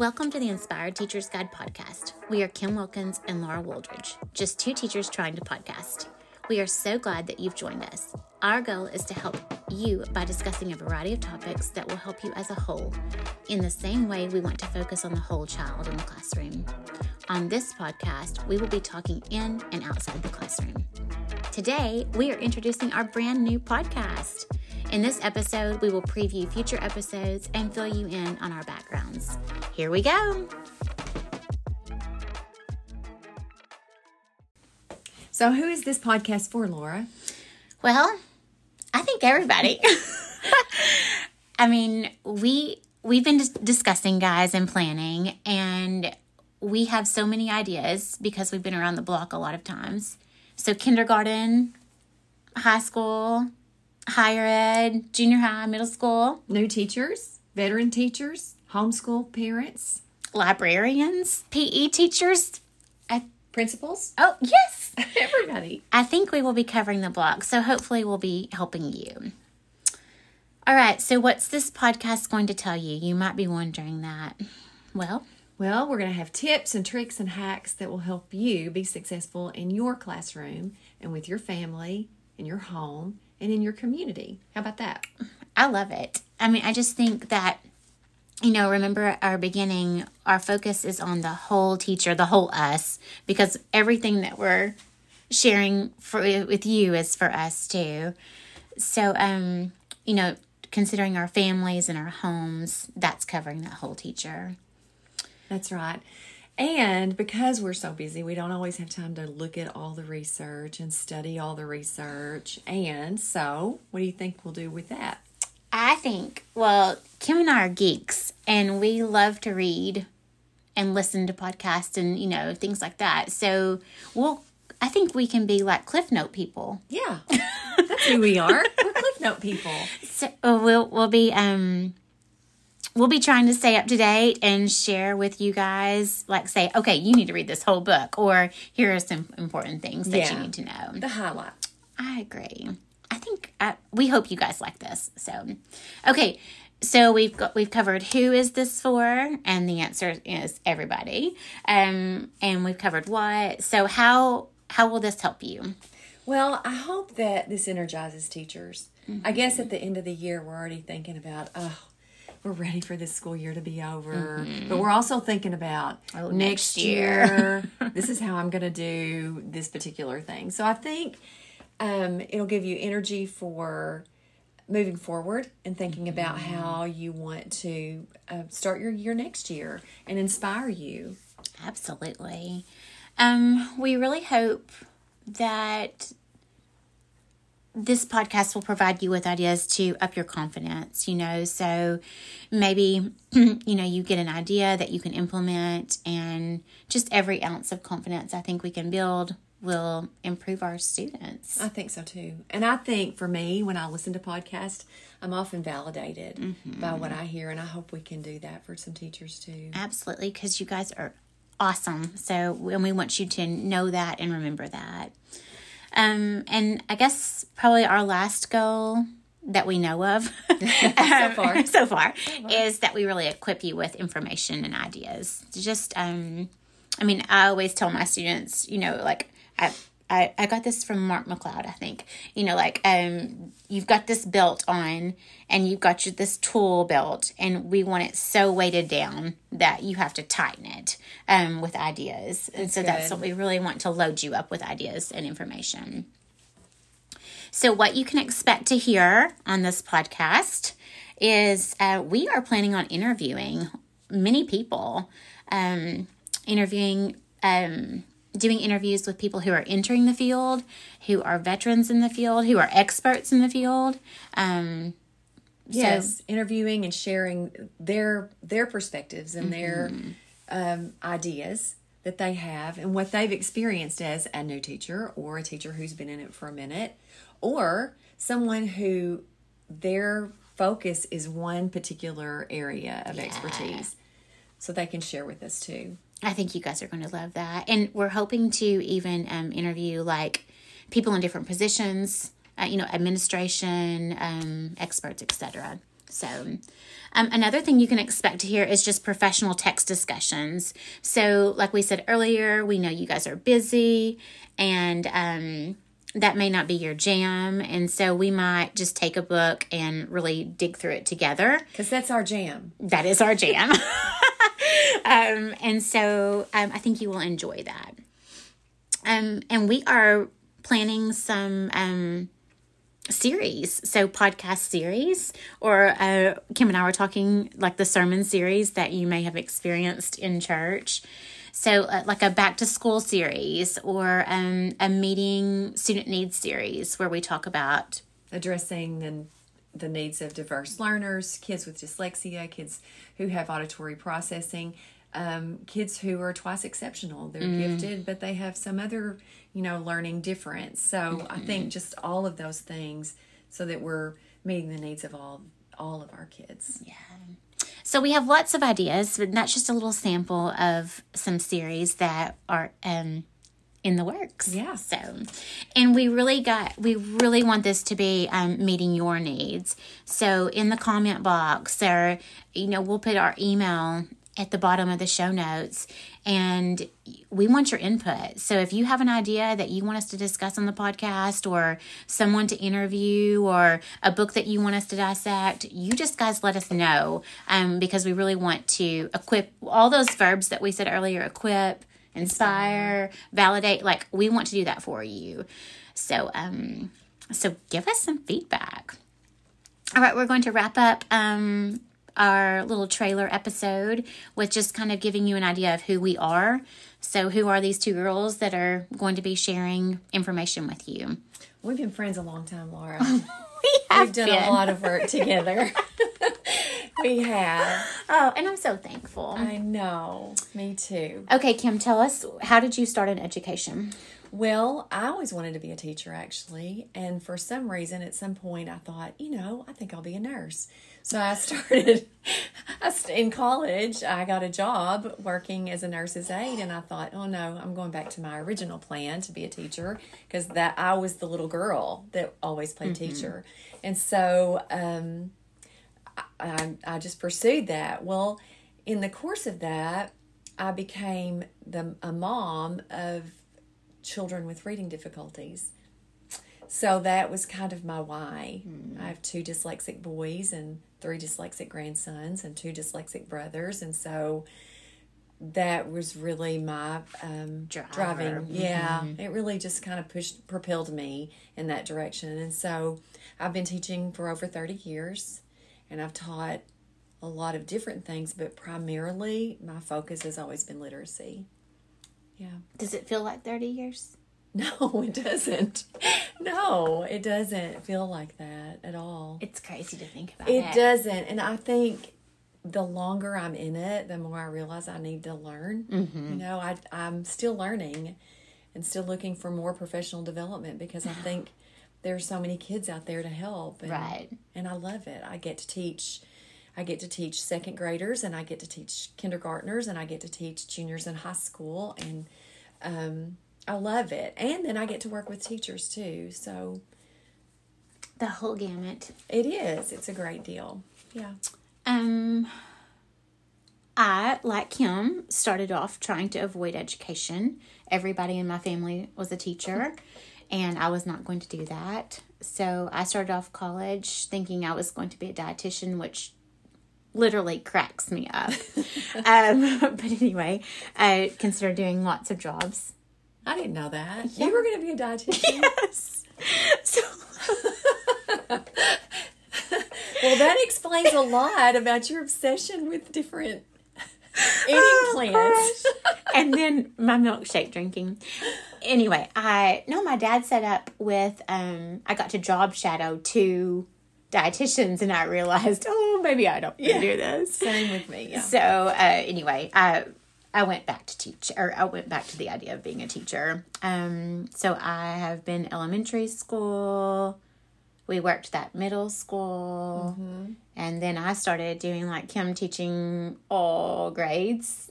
Welcome to the Inspired Teachers Guide podcast. We are Kim Wilkins and Laura Wooldridge, just two teachers trying to podcast. We are so glad that you've joined us. Our goal is to help you by discussing a variety of topics that will help you as a whole. In the same way, we want to focus on the whole child in the classroom. On this podcast, we will be talking in and outside the classroom. Today, we are introducing our brand new podcast. In this episode, we will preview future episodes and fill you in on our backgrounds. Here we go. So, who is this podcast for, Laura? Well, I think everybody. I mean, we we've been discussing guys and planning and we have so many ideas because we've been around the block a lot of times. So kindergarten, high school, higher ed, junior high, middle school, New teachers, veteran teachers, homeschool parents, librarians, PE teachers. I, principals, oh, yes. everybody. I think we will be covering the block, so hopefully we'll be helping you. All right, so what's this podcast going to tell you? You might be wondering that. Well, Well, we're going to have tips and tricks and hacks that will help you be successful in your classroom and with your family, in your home, and in your community. How about that? I love it. I mean, I just think that, you know, remember our beginning, our focus is on the whole teacher, the whole us, because everything that we're sharing for with you is for us too. So, um, you know, considering our families and our homes, that's covering that whole teacher. That's right. And because we're so busy, we don't always have time to look at all the research and study all the research. And so, what do you think we'll do with that? I think, well, Kim and I are geeks and we love to read and listen to podcasts and, you know, things like that. So we'll, I think we can be like Cliff Note people. Yeah, that's who we are. We're Cliff Note people. So uh, we'll, we'll be, um, we'll be trying to stay up to date and share with you guys, like say, okay, you need to read this whole book or here are some important things that you need to know. The highlight. I agree. I think I, we hope you guys like this. So, okay, so we've got we've covered who is this for, and the answer is everybody. Um, and we've covered what. So how how will this help you? Well, I hope that this energizes teachers. Mm-hmm. I guess at the end of the year, we're already thinking about, oh, we're ready for this school year to be over. Mm-hmm. But we're also thinking about Oh, next next year. year. this is how I'm going to do this particular thing. So I think um, it'll give you energy for moving forward and thinking about how you want to uh, start your year next year and inspire you. Absolutely. Um, we really hope that this podcast will provide you with ideas to up your confidence, you know. So maybe, you know, you get an idea that you can implement, and just every ounce of confidence I think we can build will improve our students. I think so too. And I think for me, when I listen to podcasts, I'm often validated by what I hear, and I hope we can do that for some teachers too. Absolutely, because you guys are awesome. So, and we want you to know that and remember that. Um, and I guess probably our last goal that we know of so far. so far is that we really equip you with information and ideas. Just, um, I mean, I always tell my students, you know, like I. I, I got this from Mark McLeod, I think. You know, like um, you've got this belt on and you've got your, this tool belt, and we want it so weighted down that you have to tighten it um, with ideas. and so that's what we really want to load you up with ideas and information. So, what you can expect to hear on this podcast is uh, we are planning on interviewing many people, um, interviewing, um, doing interviews with people who are entering the field, who are veterans in the field, who are experts in the field. Um, Yes, interviewing and sharing their their perspectives and their um, ideas that they have and what they've experienced as a new teacher or a teacher who's been in it for a minute or someone who their focus is one particular area of expertise so they can share with us too. I think you guys are going to love that. And we're hoping to even um, interview like people in different positions, uh, you know, administration, um, experts, etc. So, um, another thing you can expect to hear is just professional text discussions. So, like we said earlier, we know you guys are busy and um, that may not be your jam. And so, we might just take a book and really dig through it together. Because that's our jam. That is our jam. um, and so, um, I think you will enjoy that. Um, and we are planning some um, series, so podcast series, or uh, Kim and I were talking like the sermon series that you may have experienced in church. So, uh, like a back to school series or um, a meeting student needs series where we talk about addressing the, the needs of diverse learners, kids with dyslexia, kids who have auditory processing, um, kids who are twice exceptional. They're mm. gifted, but they have some other, you know, learning difference. So mm-hmm. I think just all of those things so that we're meeting the needs of all all of our kids. Yeah. So we have lots of ideas, but that's just a little sample of some series that are um, in the works. Yeah. So, and we really got, we really want this to be um, meeting your needs. So in the comment box, or you know, we'll put our email at the bottom of the show notes and we want your input. So if you have an idea that you want us to discuss on the podcast or someone to interview or a book that you want us to dissect, you just guys let us know um, because we really want to equip all those verbs that we said earlier equip, inspire, validate. Like we want to do that for you. So um so give us some feedback. All right, we're going to wrap up um our little trailer episode with just kind of giving you an idea of who we are. So, who are these two girls that are going to be sharing information with you? We've been friends a long time, Laura. we have We've done been. a lot of work together. we have. Oh, and I'm so thankful. I know. Me too. Okay, Kim, tell us how did you start in education? Well, I always wanted to be a teacher actually, and for some reason at some point I thought, you know, I think I'll be a nurse. So I started in college. I got a job working as a nurse's aide, and I thought, oh no, I'm going back to my original plan to be a teacher because that I was the little girl that always played mm-hmm. teacher, and so um, I, I just pursued that. Well, in the course of that, I became the a mom of children with reading difficulties. So that was kind of my why. Mm. I have two dyslexic boys and three dyslexic grandsons and two dyslexic brothers. And so that was really my um, driving. Yeah, mm-hmm. it really just kind of pushed, propelled me in that direction. And so I've been teaching for over 30 years and I've taught a lot of different things, but primarily my focus has always been literacy. Yeah. Does it feel like 30 years? No, it doesn't. No, it doesn't feel like that at all. It's crazy to think about. It doesn't. And I think the longer I'm in it, the more I realize I need to learn. Mm-hmm. You know, I, I'm still learning and still looking for more professional development because I think there's so many kids out there to help. And, right. And I love it. I get to teach. I get to teach second graders and I get to teach kindergartners and I get to teach juniors in high school and um, I love it. And then I get to work with teachers too. So the whole gamut. It is. It's a great deal. Yeah. Um I, like Kim, started off trying to avoid education. Everybody in my family was a teacher, and I was not going to do that. So I started off college thinking I was going to be a dietitian, which literally cracks me up. um, but anyway, I considered doing lots of jobs I didn't know that. Yeah. You were going to be a dietitian? Yes. So. well, that explains a lot about your obsession with different eating oh, plants. and then my milkshake drinking. Anyway, I no, my dad set up with um I got to job shadow two dietitians and I realized, oh, maybe I don't yeah. do this. Same with me. Yeah. So uh, anyway, I I went back to teach, or I went back to the idea of being a teacher. Um, so I have been elementary school. We worked that middle school, mm-hmm. and then I started doing like Kim teaching all grades.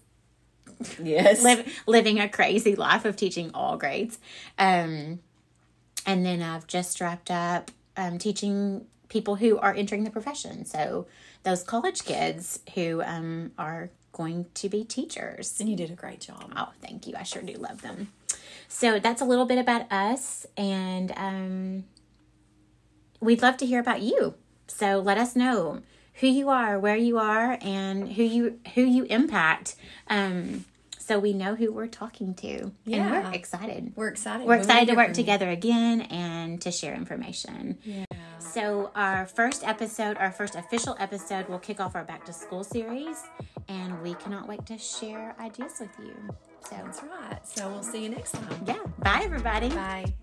Yes, Live, living a crazy life of teaching all grades. Um, and then I've just wrapped up um, teaching people who are entering the profession. So those college kids who um, are going to be teachers. And you did a great job. Oh, thank you. I sure do love them. So that's a little bit about us, and um, we'd love to hear about you. So let us know who you are, where you are, and who you who you impact. Um, so we know who we're talking to. Yeah. And we're excited. We're excited. We're We excited to work together again and to share information. Yeah. So, our first episode, our first official episode, will kick off our back to school series, and we cannot wait to share ideas with you. So, That's right. So we'll see you next time. yeah, bye everybody. Bye.